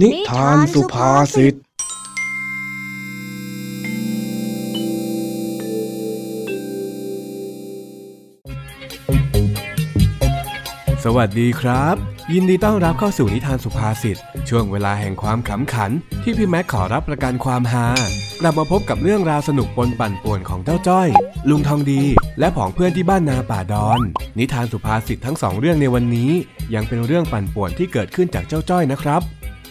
นิทานสุภาษิต สวัสดีครับ ยินดีต้อนรับเข้าสู่นิทานสุภาษิตช่วงเวลาแห่งความขำขัน ที่พี่แม็กขอรับประกันความฮากลับมาพบกับเรื่องราวสนุกปนปั่นป่วนของเจ้าจ้อย ลุงทองดี และผองเพื่อนที่บ้านนาป่าดอน นิทานสุภาษิตทั้งสองเรื่องในวันนี้ ยังเป็นเรื่องปั่นป่วนที่เกิดขึ้นจากเจ้าจ้อยนะครับ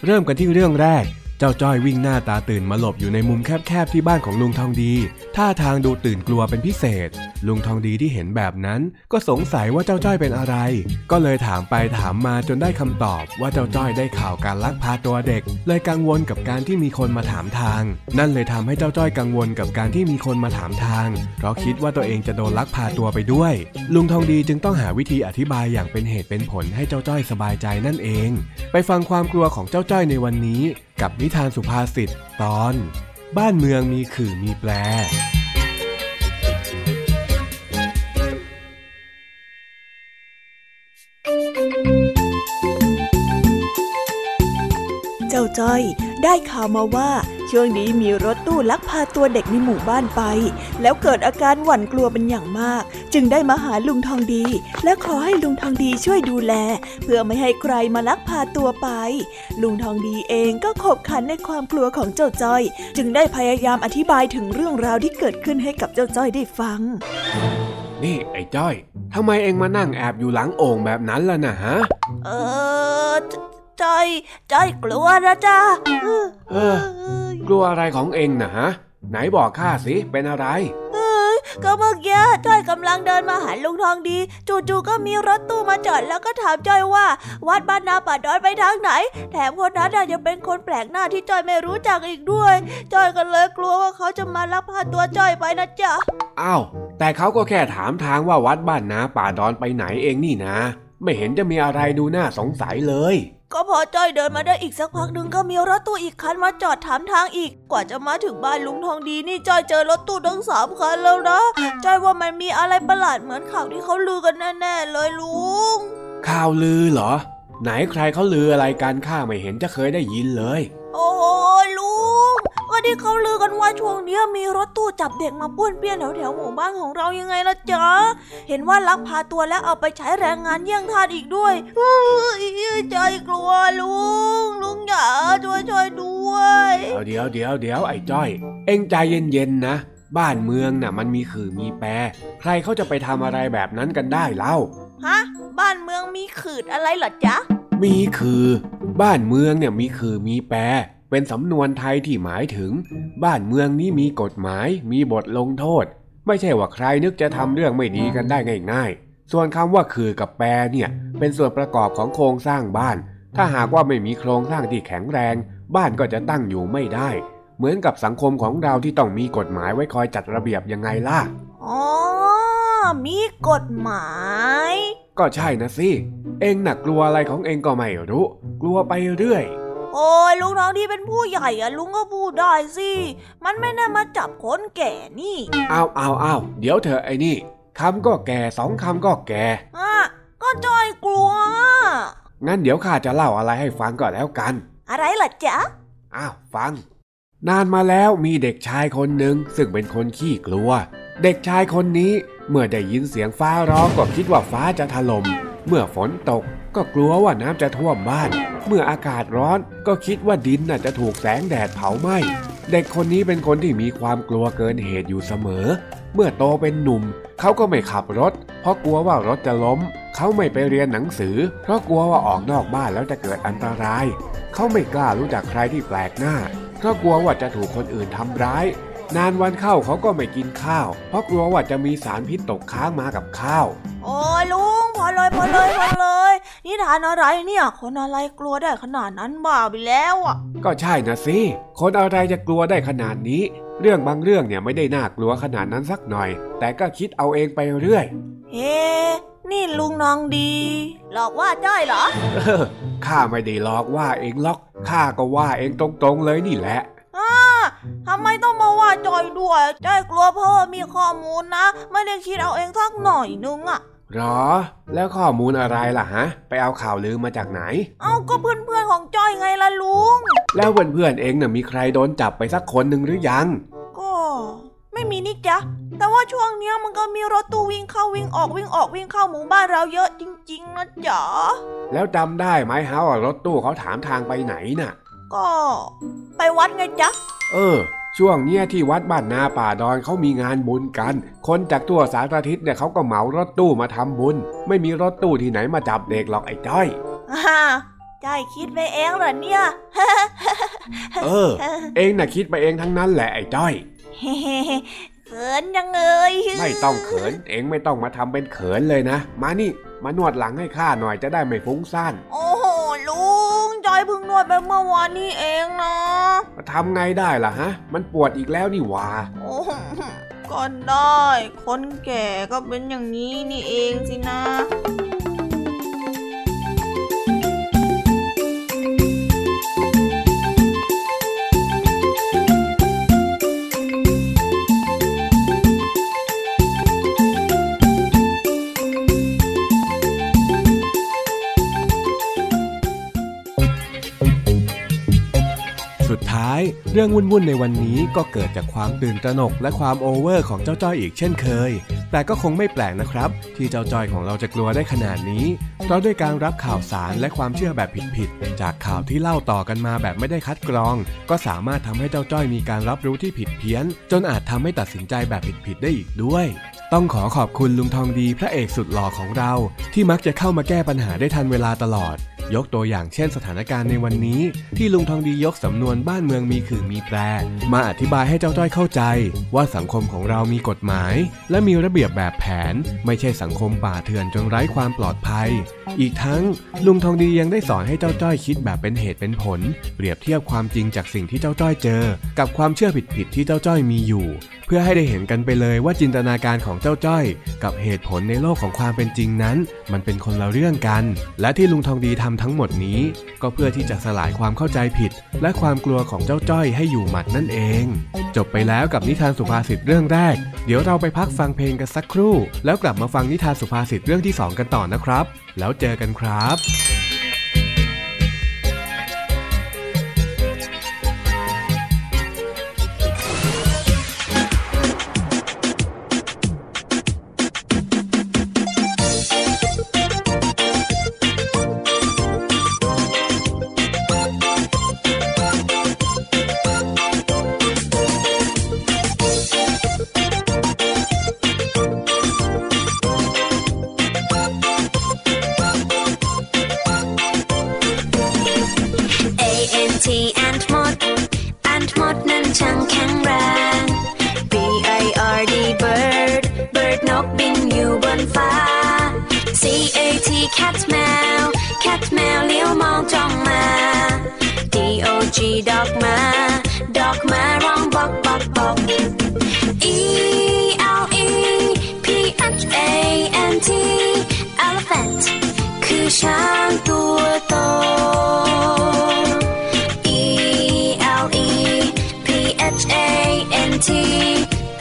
เริ่มกันที่เรื่องแรก เจ้าจ้อยวิ่งหน้าตาตื่นมาหลบอยู่ในมุมแคบๆที่บ้านของลุงทองดี ท่าทางดูตื่นกลัวเป็นพิเศษ ลุงทองดีที่เห็นแบบนั้นก็สงสัยว่าเจ้าจ้อยเป็นอะไร ก็เลยถามไปถามมาจนได้คำตอบว่าเจ้าจ้อยได้ข่าวการลักพาตัวเด็ก เลยกังวลกับการที่มีคนมาถามทาง นั่นเลยทำให้เจ้าจ้อยกังวลกับการที่มีคนมาถามทาง เพราะคิดว่าตัวเองจะโดนลักพาตัวไปด้วย ลุงทองดีจึงต้องหาวิธีอธิบายอย่างเป็นเหตุเป็นผลให้เจ้าจ้อยสบายใจนั่นเอง ไปฟังความกลัวของเจ้าจ้อยในวันนี้ กับนิทานสุภาษิตตอน บ้านเมืองมีขื่อมีแปร จ้าจ้อย ได้ข่าวมาว่าช่วงนี้มีรถตู้ลักพาตัวเด็กในหมู่บ้านไป แล้วเกิดอาการหวั่นกลัวเป็นอย่างมาก จึงได้มาหาลุงทองดี และขอให้ลุงทองดีช่วยดูแล เพื่อไม่ให้ใครมาลักพาตัวไป ลุงทองดีเองก็ขบขันในความกลัวของเจ้าจ้อย จึงได้พยายามอธิบายถึงเรื่องราวที่เกิดขึ้นให้กับเจ้าจ้อยได้ฟัง นี่ไอ้จ้อยทำไมเองมานั่งแอบอยู่หลังโอ่งแบบนั้นล่ะนะฮะ เออ จ้อยจ้อยกลัวนะจ๊ะเออกลัวอะไรของเองนะฮะ ไหนบอกข้าสิ เป็นอะไรก็เมื่อกี้จ้อยกำลังเดินมาหาลุงทองดี จู่ๆก็มีรถตู้มาจอดแล้วก็ถามจ้อยว่า วัดบ้านนาป่าดอนไปทางไหน แถมคนนั้นน่ะยังเป็นคนแปลกหน้าที่จ้อยไม่รู้จักอีกด้วยจ้อยก็เลยกลัวว่าเขาจะมาลักพาตัวจ้อยไปนะจ๊ะอ้าวแต่เขาก็แค่ถามทางว่าวัดบ้านนาป่าดอนไปไหนเองนี่นะ ไม่เห็นจะมีอะไรดูน่าสงสัยเลย ก็พอจ้อยเดินมาได้อีกสักพักหนึ่งก็มีรถตู้อีกคันมาจอดถามทางอีก กว่าจะมาถึงบ้านลุงทองดีนี่จ้อยเจอรถตู้ทั้งสามคันแล้วนะจ้อยว่ามันมีอะไรประหลาดเหมือนข่าวที่เขาลือกันแน่ๆเลยลุงข่าวลือเหรอ ไหนใครเขาลืออะไรการข้าไม่เห็นจะเคยได้ยินเลย ที่เขาลือกันว่าช่วงนี้มีรถตู้จับเด็กมาป้วนเปี้ยนแถวแถวหมู่บ้านของเรายังไงล่ะจ๊ะ เห็นว่าลักพาตัวแล้วเอาไปใช้แรงงานเยี่ยงทาสอีกด้วยใจกลัวลุง ลุงอย่าช่วยช่วยด้วย เดี๋ยวเดี๋ยวเดี๋ยวไอ้จ้อย เอ็งใจเย็นๆนะบ้านเมืองน่ะมันมีขื่อมีแปร ใครเขาจะไปทำอะไรแบบนั้นกันได้เล่า ฮะ บ้านเมืองมีขืดอะไรเหรอจ๊ะ มีคือ บ้านเมืองเนี่ยมีคือมีแปร เป็นสำนวนไทยที่หมายถึง บ้านเมืองนี้มีกฎหมายมีบทลงโทษ ไม่ใช่ว่าใครนึกจะทำเรื่องไม่ดีกันได้ง่าย ๆ ส่วนคำว่าคือกับแปรเนี่ยเป็นส่วนประกอบของโครงสร้างบ้าน ถ้าหากว่าไม่มีโครงสร้างที่แข็งแรง บ้านก็จะตั้งอยู่ไม่ได้ เหมือนกับสังคมของเราที่ต้องมีกฎหมายไว้คอยจัดระเบียบยังไงล่ะอ๋อมีกฎหมาย ก็ใช่นะสิ เองน่ะกลัวอะไรของเองก็ไม่รู้ กลัวไปเรื่อย โอ้ยลุงทองดีเป็นผู้ใหญ่อะลุงก็พูดได้สิ มันไม่ได้มาจับคนแก่นี่เอาเอาเอาเดี๋ยวเธอไอ้นี่คำก็แก่สองคำก็แก่อะก็จอยกลัว งั้นเดี๋ยวข้าจะเล่าอะไรให้ฟังก็แล้วกัน อะไรล่ะจ๊ะ อ้าวฟัง นานมาแล้วมีเด็กชายคนหนึ่งซึ่งเป็นคนขี้กลัว เด็กชายคนนี้เมื่อได้ยินเสียงฟ้าร้องก็คิดว่าฟ้าจะถล่ม เมื่อฝนตก ก็กลัวว่าน้ำจะท่วมบ้าน เมื่ออากาศร้อนก็คิดว่าดินน่ะจะถูกแสงแดดเผาไหม้ เด็กคนนี้เป็นคนที่มีความกลัวเกินเหตุอยู่เสมอ เมื่อโตเป็นหนุ่ม เขาก็ไม่ขับรถ เพราะกลัวว่ารถจะล้ม เขาไม่ไปเรียนหนังสือ เพราะกลัวว่าออกนอกบ้านแล้วจะเกิดอันตราย เขาไม่กล้ารู้จักใครที่แปลกหน้า เพราะกลัวว่าจะถูกคนอื่นทำร้าย นานวันเข้าเขาก็ไม่กินข้าว เพราะกลัวว่าจะมีสารพิษตกค้างมากับข้าว โอ้ลุง อเลยพอเลยพอเลยนี่ทานอะไรเนี่ยคนอะไรกลัวได้ขนาดนั้นบ้าไปแล้วอะ ก็ใช่นะสิคนอะไรจะกลัวได้ขนาดนี้ เรื่องบางเรื่องเนี่ยไม่ได้น่ากลัวขนาดนั้นสักหน่อย แต่ก็คิดเอาเองไปเรื่อยเฮ้นี่ลุงน้องดี หลอกว่าจ้อยเหรอเออข้าไม่ได้หลอกว่าเองหรอกข้าก็ว่าเองตรงๆเลยนี่แหละอ่าทำไมต้องมาว่าจอยด้วยจอยกลัวเพราะว่ามีข้อมูลนะ ไม่ได้คิดเอาเองสักหน่อยนึงอะ หรอ แล้วข้อมูลอะไรล่ะฮะ ไปเอาข่าวลือมาจากไหน เอาก็เพื่อนๆของจ้อยไงล่ะลุง แล้วเพื่อนๆเองน่ะมีใครโดนจับไปสักคนหนึ่งหรือยัง ก็ไม่มีนี่จ๊ะแต่ว่าช่วงเนี้ยมันก็มีรถตู้วิ่งเข้าวิ่งออกวิ่งออกวิ่งเข้าหมู่บ้านเราเยอะจริง ๆนะจ๊ะแล้วจำได้ไหมฮะว่ารถตู้เขาถามทางไปไหนน่ะ ก็ ไปวัดไงจ๊ะ เออ ช่วงเนี้ยที่วัดบ้านนาป่าดอนเขามีงานบุญกัน คนจากทั่วสารทิศเนี่ยเขาก็เหมารถตู้มาทำบุญ ไม่มีรถตู้ที่ไหนมาจับเด็กหรอกไอ้จ้อยอ่าจ้อยคิดไปเองเหรอเนี่ย เออ เองน่ะคิดไปเองทั้งนั้นแหละไอ้จ้อยเขินจังเลยไม่ต้องเขิน เองไม่ต้องมาทำเป็นเขินเลยนะ มานี่มานวดหลังให้ข้าหน่อยจะได้ไม่ฟุ้งซ่าน โอ้โหลุง จอยเพิ่งนวดไปเมื่อวานนี้เองนะมาทำไงได้ล่ะฮะ มันปวดอีกแล้วนี่หว่าโอ้โหก็ได้ คนแก่ก็เป็นอย่างนี้นี่เองสินะ รื่องวุ่นๆในวันนี้ก็เกิดจากความตื่นตระหนกและความโอเวอร์ของเจ้าจ้อยอีกเช่นเคย แต่ก็คงไม่แปลกนะครับ ที่เจ้าจ้อยของเราจะกลัวได้ขนาดนี้ เพราะด้วยการรับข่าวสารและความเชื่อแบบผิดๆ จากข่าวที่เล่าต่อกันมาแบบไม่ได้คัดกรอง ก็สามารถทำให้เจ้าจ้อยมีการรับรู้ที่ผิดเพี้ยน จนอาจทำให้ตัดสินใจแบบผิดๆได้อีกด้วย ต้องขอขอบคุณลุงทองดีพระเอกสุดหล่อของเรา ที่มักจะเข้ามาแก้ปัญหาได้ทันเวลาตลอด ยกตัวอย่างเช่นสถานการณ์ในวันนี้ ที่ลุงทองดียกสำนวนบ้านเมืองมีขื่อมีแปร มาอธิบายให้เจ้าจ้อยเข้าใจ ว่าสังคมของเรามีกฎหมาย และมีระเบียบแบบแผน ไม่ใช่สังคมป่าเถื่อนจนไร้ความปลอดภัย อีกทั้งลุงทองดียังได้สอนให้เจ้าจ้อยคิดแบบเป็นเหตุเป็นผล เปรียบเทียบความจริงจากสิ่งที่เจ้าจ้อยเจอ กับความเชื่อผิดๆที่เจ้าจ้อยมีอยู่ พื่อให้ได้เห็นกันไปเลยว่าจินตนาการของเจ้าจ้อย กับเหตุผลในโลกของความเป็นจริงนั้น มันเป็นคนละเรื่องกัน และที่ลุงทองดีทำทั้งหมดนี้ ก็เพื่อที่จะสลายความเข้าใจผิด และความกลัวของเจ้าจ้อยให้อยู่หมัดนั่นเอง จบไปแล้วกับนิทานสุภาษิตเรื่องแรก เดี๋ยวเราไปพักฟังเพลงกันสักครู่ แล้วกลับมาฟังนิทานสุภาษิตเรื่องที่สองกันต่อนะครับ แล้วเจอกันครับ N T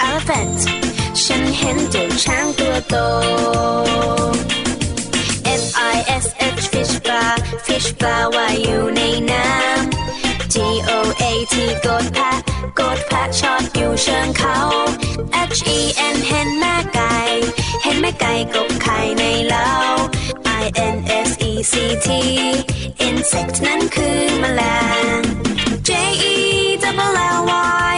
elephant ฉันเห็นเจ้าช้างตัวโต F I S H fish ปลา fish ปลาว่ายอยู่ในน้ำ G O A T โกดแพะโกดแพะชอดอยู่เชิงเขา H E N เห็นแม่ไก่ เห็นแม่ไก่กบไข่ในเล้า I N S E C T insect นั้นคือแมลง J E double L Y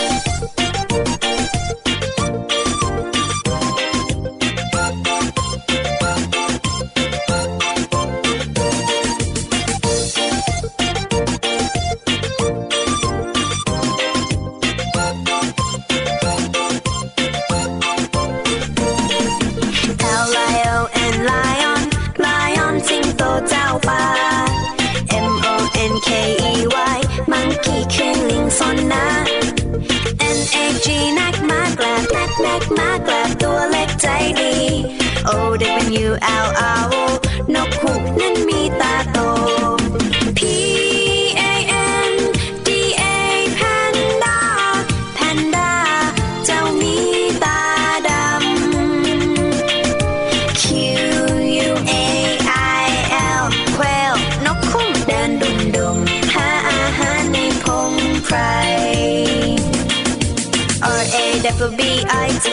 R A W B I T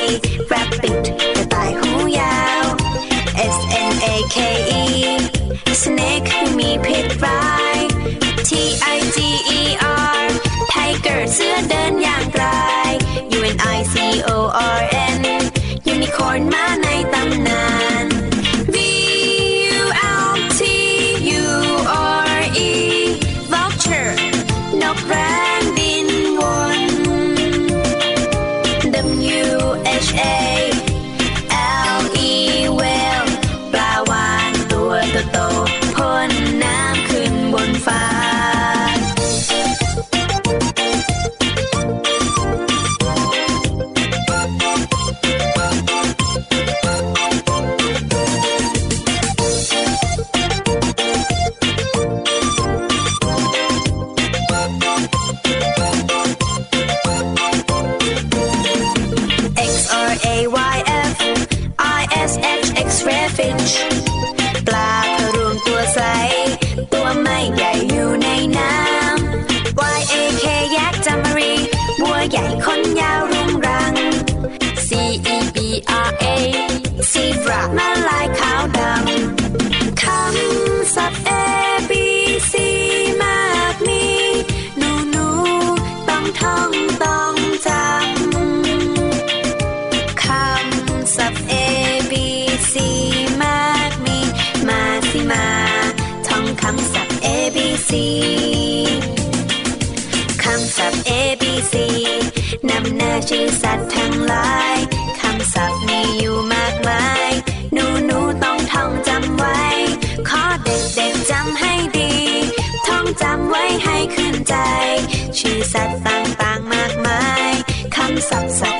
Rabbit กระต่ายหูยาว S N A K C คำศัพท์ A B C นำหน้าชื่อสัตว์ทั้งหลาย คำศัพท์มีอยู่มากมาย หนูหนูต้องท่องจำไว้ ขอเด็กๆจำให้ดี ท่องจำไว้ให้ขึ้นใจ ชื่อสัตว์ต่างๆมากมาย คำศัพท์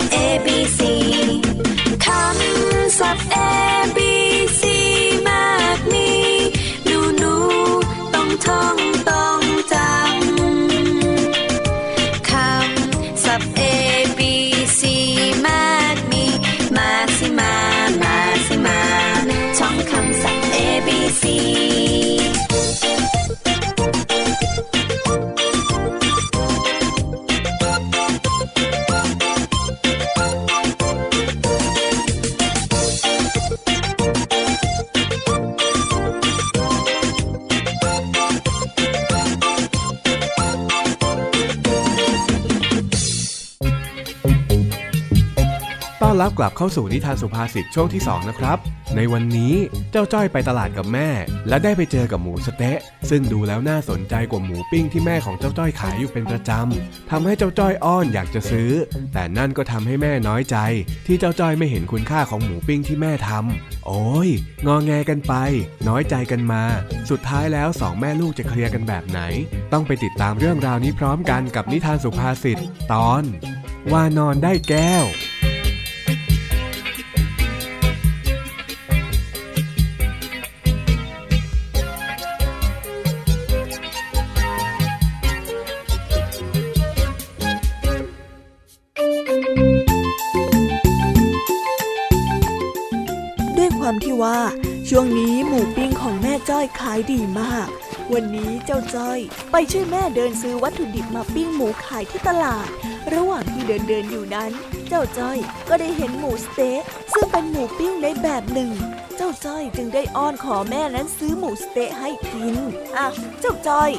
รับกลับเข้าสู่นิทานสุภาษิตช่วงที่ 2 นะครับ ในวันนี้เจ้าจ้อยไปตลาดกับแม่ และได้ไปเจอกับหมูสเต๊ะ ซึ่งดูแล้วน่าสนใจกว่าหมูปิ้งที่แม่ของเจ้าจ้อยขายอยู่เป็นประจำทำให้เจ้าจ้อยอ้อนอยากจะซื้อ แต่นั่นก็ทำให้แม่น้อยใจ ที่เจ้าจ้อยไม่เห็นคุณค่าของหมูปิ้งที่แม่ทำโอ้ยงอแงกันไป น้อยใจกันมา สุดท้ายแล้วสองแม่ลูกจะเคลียร์กันแบบไหน ต้องไปติดตามเรื่องราวนี้พร้อมกันกับนิทานสุภาษิตตอน ว่านอนได้แก้ว ช่วงนี้หมูปิ้งของแม่จ้อยขายดีมาก วันนี้เจ้าจ้อย ไปช่วยแม่เดินซื้อวัตถุดิบมาปิ้งหมูขายที่ตลาด ระหว่างที่เดินเดินอยู่นั้น เจ้าจ้อยก็ได้เห็นหมูสเต๊ะซึ่งเป็นหมูปิ้งในแบบหนึ่ง เจ้าจ้อยจึงได้อ้อนขอแม่นั้นซื้อหมูสเต๊ะให้กินอะเจ้าจ้อย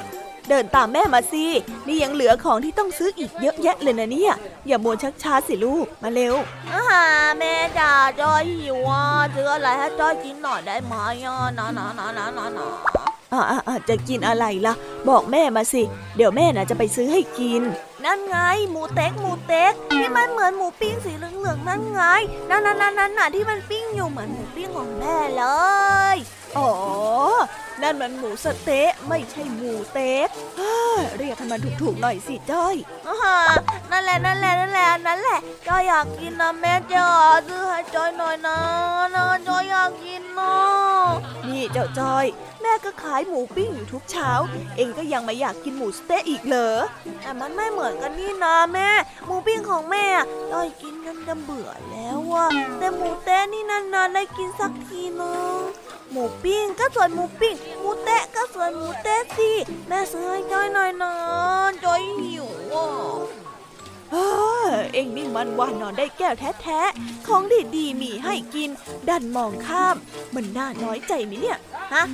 เดินตามแม่มาสิ นี่ยังเหลือของที่ต้องซื้ออีกเยอะแยะเลยนะเนี่ย อย่ามัวชักช้าสิลูก มาเร็วอาหาแม่จ๋าจอยหิวอะซื้ออะไรให้จอยกินหน่อยได้ไหมอะนะนะนะนะนะนะอ่าอ่าจะกินอะไรล่ะ บอกแม่มาสิ เดี๋ยวแม่น่ะจะไปซื้อให้กิน นั่นไง หมูเต็กหมูเต็กที่มันเหมือนหมูปิ้งสีเหลืองๆนั่นไงนั่นนั่นนั่นน่ะที่มันปิ้งอยู่เหมือนหมูปิ้งของแม่เลยอ๋อนั่นมันหมูสเต๊ะไม่ใช่หมูเต๊กเรียกให้มันถูกๆหน่อยสิจ้อยนั่นแหละนั่นแหละนั่นแหละนั่นแหละจ้อยอยากกินนะแม่จ้าซื้อให้จ้อยหน่อยนะนะจ้อยอยากกินนะนี่เจ้าจ้อยแม่ก็ขายหมูปิ้งอยู่ทุกเช้า เองก็ยังไม่อยากกินหมูสเต๊ะอีกเหรอแต่มันไม่เหมือนกันนี่นะแม่ หมูปิ้งของแม่จ้อยกินจนจะเบื่อแล้วอะแต่หมูเต๊ะนี่นานๆได้กินสักทีนึงหมูปิ้งก็ส่วนหมูปิ้งหมูเต๊ะก็ส่วนหมูเต๊ะสิแม่ซื้อให้จ้อยหน่อยนะจ้อยหิวอะ เอ็งนี่มันว่านอนได้แก้วแท้ๆ ของดีๆมีให้กิน ดันมองข้าม มันน่าน้อยใจไหมเนี่ย ฮะ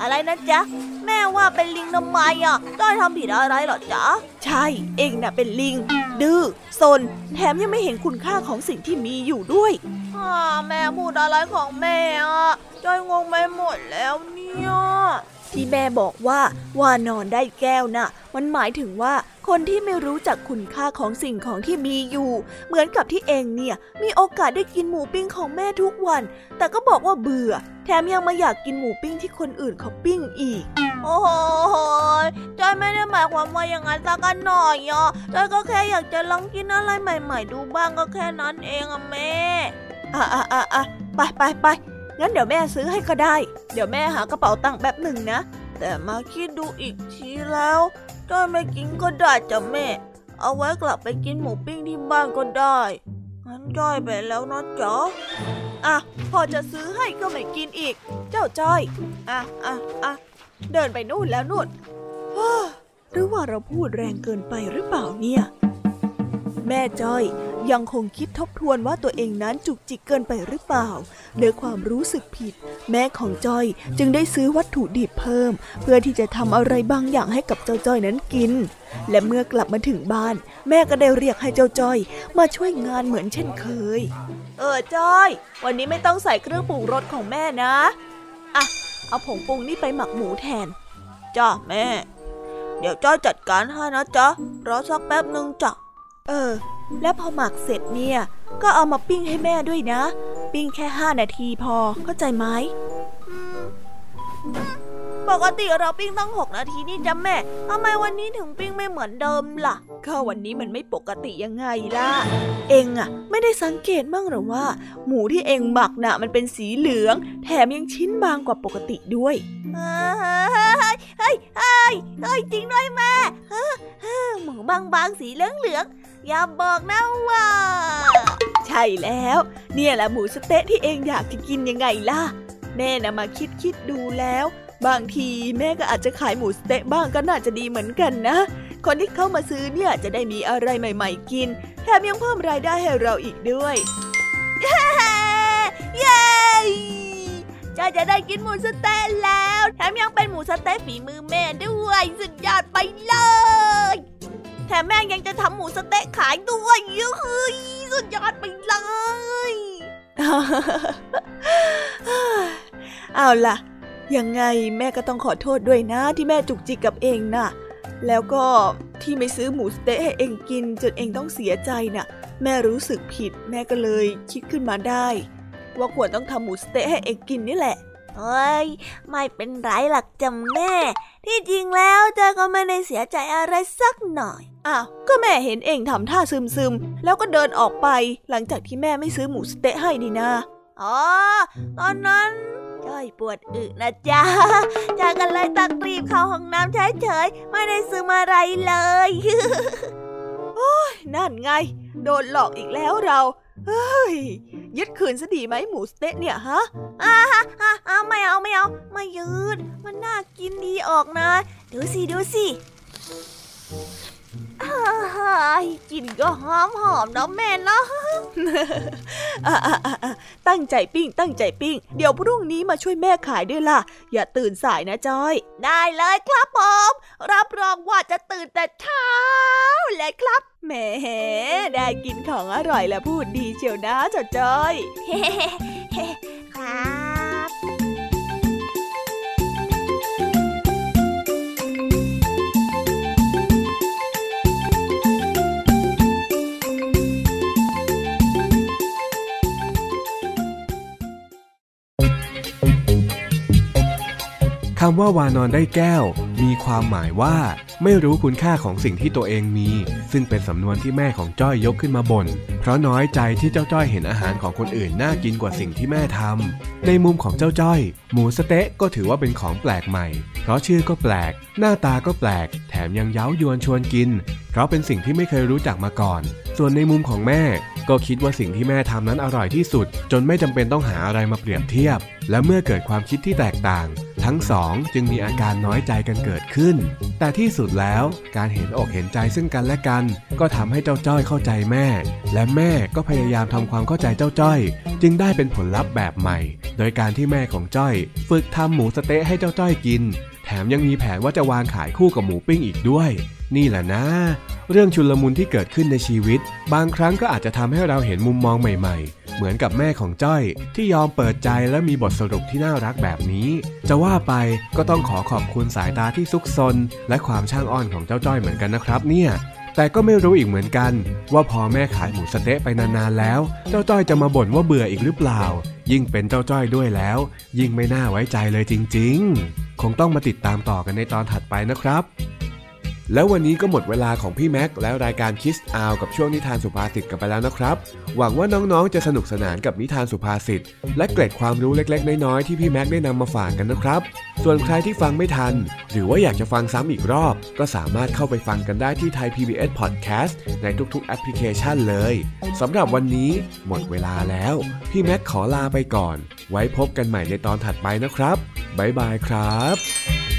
อะไรนะจ๊ะ แม่ว่าเป็นลิงทำไมอะจ้อยทำผิดอะไรหรอจ๊ะ ใช่ เอ็งน่ะเป็นลิง ดื้อซน แถมยังไม่เห็นคุณค่าของสิ่งที่มีอยู่ด้วยแม่พูดอะไรของแม่อะจ้อยงงไปหมดแล้วเนี่ย ที่แม่บอกว่าว่านอนได้แก้วนะ่ะ มันหมายถึงว่าคนที่ไม่รู้จักคุณค่าของสิ่งของที่มีอยู่ เหมือนกับที่เองเนี่ย มีโอกาสได้กินหมูปิ้งของแม่ทุกวัน แต่ก็บอกว่าเบื่อ แถมยังมาอยากกินหมูปิ้งที่คนอื่นเขาปิ้งอีก โอ้โหจอยไม่ได้หมายความว่าอย่างนั้นสักหน่อยอะจอยก็แค่อยากจะลองกินอะไรใหม่ ๆ ดูบ้างก็แค่นั้นเองอะแม่อะอะอะอะไปไปไป งั้นเดี๋ยวแม่ซื้อให้ก็ได้ เดี๋ยวแม่หากระเป๋าตังค์แบบหนึ่งนะ แต่มาคิดดูอีกทีแล้วจ้อยไม่กินก็ได้จ้ะแม่ เอาไว้กลับไปกินหมูปิ้งที่บ้านก็ได้ งั้นจ้อยไปแล้วนะจ๊ะอะพอจะซื้อให้ก็ไม่กินอีก เจ้าจ้อย อะอะอะเดินไปนู่นแล้วนู่นหรือว่าเราพูดแรงเกินไปหรือเปล่าเนี่ย แม่จ้อย ยังคงคิดทบทวนว่าตัวเองนั้นจุกจิกเกินไปหรือเปล่าด้วยความรู้สึกผิด แม่ของจ้อยจึงได้ซื้อวัตถุดิบเพิ่ม เพื่อที่จะทำอะไรบางอย่างให้กับเจ้าจ้อยนั้นกิน และเมื่อกลับมาถึงบ้าน แม่ก็ได้เรียกให้เจ้าจ้อย มาช่วยงานเหมือนเช่นเคย เออจ้อย วันนี้ไม่ต้องใส่เครื่องปรุงรสของแม่นะอะเอาผงปรุงนี่ไปหมักหมูแทนจ้าแม่ เดี๋ยวจ้อยจัดการให้นะจ๊ะรอสักแป๊บหนึ่งจ้ะ เออ แล้วพอหมักเสร็จเนี่ย ก็เอามาปิ้งให้แม่ด้วยนะ ปิ้งแค่ห้านาทีพอเข้าใจไหมปกติเราปิ้งตั้งหกนาทีนี่จ้ะแม่ทำไมวันนี้ถึงปิ้งไม่เหมือนเดิมล่ะก็วันนี้มันไม่ปกติยังไงล่ะ เองอะไม่ได้สังเกตบ้างหรอว่า หมูที่เองหมักน่ะ มันเป็นสีเหลือง แถมยังชิ้นบางกว่าปกติด้วยเฮ้ยเฮ้ยเฮ้ยเฮ้ยจริงด้วยแม่หมูบางบางสีเหลืองเหลือง อย่าบอกนะว่า ใช่แล้ว เนี่ยแหละหมูสเต๊ะที่เองอยากจะกินยังไงล่ะ แม่นะมาคิดคิดดูแล้ว บางทีแม่ก็อาจจะขายหมูสเต๊ะบ้างก็น่าจะดีเหมือนกันนะ คนที่เข้ามาซื้อเนี่ยจะได้มีอะไรใหม่ ๆ กิน แถมยังเพิ่มรายได้ให้เราอีกด้วยเย้จะจะได้กินหมูสเต๊ะแล้ว แถมยังเป็นหมูสเต๊ะฝีมือแม่ด้วย สุดยอดไปเลย แถมแม่ยังจะทำหมูสเต๊ะขายด้วยเฮ้ยสุดยอดไปเลยเอาล่ะ ยังไงแม่ก็ต้องขอโทษด้วยนะที่แม่จุกจิกกับเองนะ่ะ แล้วก็ที่ไม่ซื้อหมูสเต๊ะให้เองกิน จนเองต้องเสียใจนะ่ะ แม่รู้สึกผิด แม่ก็เลยคิดขึ้นมาได้ ว่าควรต้องทำหมูสเต๊ะให้เองกินนี่แหละ เฮ้ย ไม่เป็นไรหลักจำแม่ ที่จริงแล้วเจ้าก็ไม่ได้เสียใจอะไรสักหน่อย อ้าว ก็แม่เห็นเองทำท่าซึมๆ แล้วก็เดินออกไป หลังจากที่แม่ไม่ซื้อหมูสเต๊ะให้นี่นะ อ๋อ ตอนนั้นจ้อยปวดอึนะจ๊ะจ้ากันเลยตักรีบเข้าห้องน้ำเฉยๆ ไม่ได้ซื้อมาอะไรเลย โอ้ย นั่นไง โดนหลอกอีกแล้วเรา เฮ้ย ยึดคืนซะดีไหมหมูสเต๊ะเนี่ยฮะอ่าฮะ อ่าไม่เอาไม่เอาม่ยืดมันน่ากินดีออกนะ ดูสิดูสิกินก็หอมหอมนะแม่เนาะตั้งใจปิ้ง ตั้งใจปิ้ง เดี๋ยวพรุ่งนี้มาช่วยแม่ขายด้วยล่ะ อย่าตื่นสายนะจอย ได้เลยครับผม รับรองว่าจะตื่นแต่เช้าเลยครับแหมได้กินของอร่อยและพูดดีเชียวนะจจอยครับ คำว่าวานอนได้แก้ว มีความหมายว่า ไม่รู้คุณค่าของสิ่งที่ตัวเองมี ซึ่งเป็นสำนวนที่แม่ของจ้อยยกขึ้นมาบน่นเพราะน้อยใจที่เจ้าจ้อยเห็นอาหารของคนอื่นน่ากินกว่าสิ่งที่แม่ทำในมุมของเจ้าจ้อย หมูสเต๊ะก็ถือว่าเป็นของแปลกใหม่ เพราะชื่อก็แปลก หน้าตาก็แปลก แถมยังเย้ายวนชวนกิน เพราะเป็นสิ่งที่ไม่เคยรู้จักมาก่อน ส่วนในมุมของแม่ ก็คิดว่าสิ่งที่แม่ทำนั้นอร่อยที่สุด จนไม่จำเป็นต้องหาอะไรมาเปรียบเทียบ และเมื่อเกิดความคิดที่แตกต่าง ทั้งสองจึงมีอาการน้อยใจกันเกิดขึ้น แต่ที่สุดแล้วการเห็นอกเห็นใจซึ่งกันและกัน ก็ทำให้เจ้าจ้อยเข้าใจแม่ และแม่ก็พยายามทำความเข้าใจเจ้าจ้อย จึงได้เป็นผลลัพธ์แบบใหม่ โดยการที่แม่ของจ้อย ฝึกทำหมูสเต๊ะให้เจ้าจ้อยกิน ถมยังมีแผนว่าจะวางขายคู่กับหมูปิ้งอีกด้วย นี่แหละนะ เรื่องชุลมุนที่เกิดขึ้นในชีวิต บางครั้งก็อาจจะทำให้เราเห็นมุมมองใหม่ ๆ เหมือนกับแม่ของจ้อย ที่ยอมเปิดใจและมีบทสรุปที่น่ารักแบบนี้ จะว่าไปก็ต้องขอขอบคุณสายตาที่ซุกซนและความช่างอ้อนของเจ้าจ้อยเหมือนกันนะครับ เนี่ย แต่ก็ไม่รู้อีกเหมือนกัน ว่าพอแม่ขายหมูสเต๊ะไปนานๆแล้ว เจ้าจ้อยจะมาบ่นว่าเบื่ออีกหรือเปล่า ยิ่งเป็นเจ้าจ้อยด้วยแล้ว ยิ่งไม่น่าไว้ใจเลยจริง ๆ คงต้องมาติดตามต่อกันในตอนถัดไปนะครับ แล้ววันนี้ก็หมดเวลาของพี่แม็กและรายการคิสอาวกับช่วงนิทานสุภาษิตกันไปแล้วนะครับ หวังว่าน้องๆ จะสนุกสนานกับนิทานสุภาษิตและเกร็ดความรู้เล็กๆ น้อยๆ ที่พี่แม็กได้นำมาฝากกันนะครับ ส่วนใครที่ฟังไม่ทัน หรือว่าอยากจะฟังซ้ำอีกรอบ ก็สามารถเข้าไปฟังกันได้ที่ไทย PBS Podcast ในทุกๆ แอปพลิเคชันเลยสำหรับวันนี้หมดเวลาแล้ว พี่แม็กขอลาไปก่อน ไว้พบกันใหม่ในตอนถัดไปนะครับบ๊ายบายครับ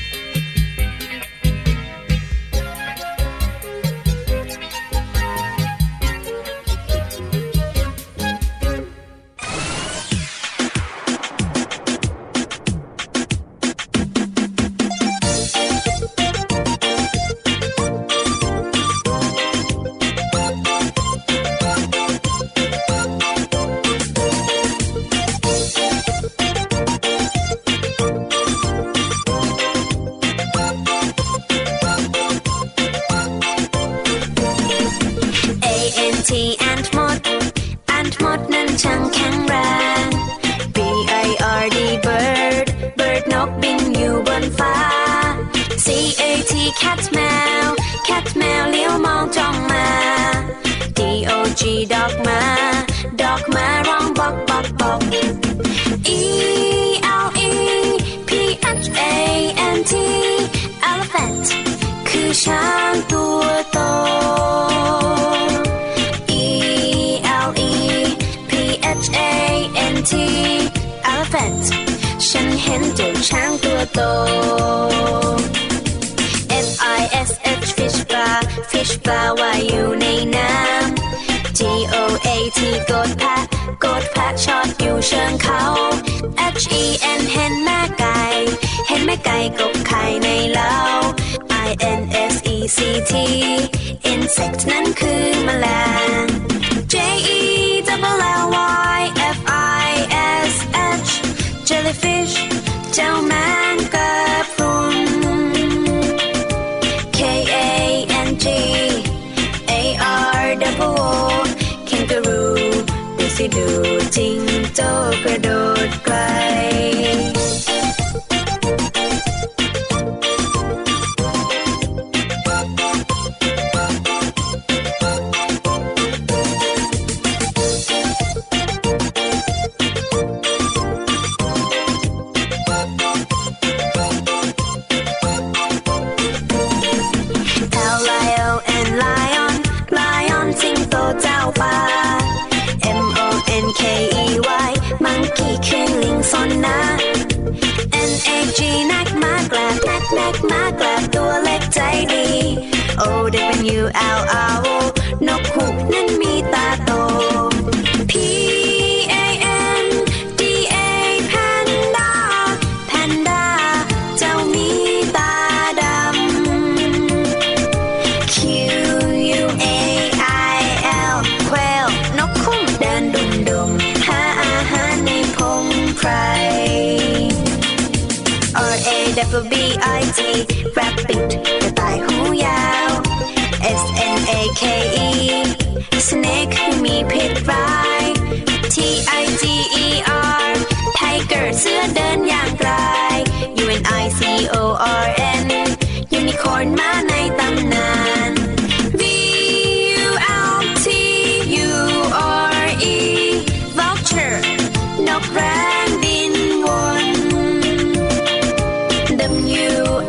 องบอกบอกบอก E L E P H A N T elephant คือช้างตัวโต E L E P H A N T elephant ฉันเห็นเจ้าช้างตัวโต F I S H fish ปลา fish ปลาว่ายอยู่ในน้ำ G O A T กดแพะ กดแพะชอตอยู่เชิงเขา H E N เห็นแม่ไก่ เห็นแม่ไก่กบไข่ในเล้า I N S E C T insect นั้นคือแมลง J E double L Y F I S H jellyfish เจ้าแม ดูสิดูจิงโจ้กระโดด rabbit กระต่ายหูยาว S N A K E snake มีพิษร้าย T I G E R tiger เสือเดินอย่างไกล U N I C O R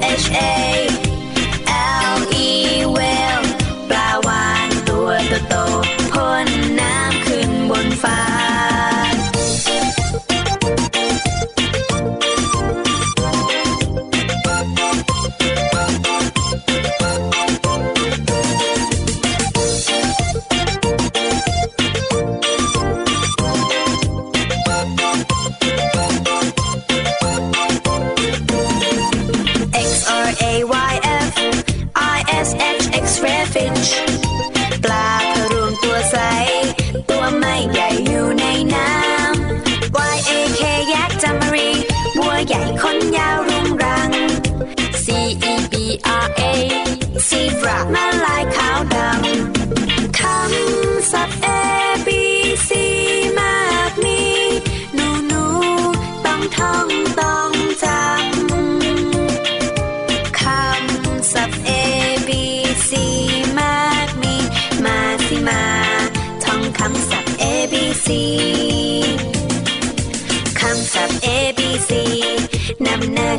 H A.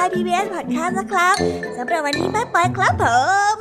ามารถรับฟังย้อด้ที่ไทย PBS Podcast นะครับสำหรับวันนี้บ๊ายบายครับผม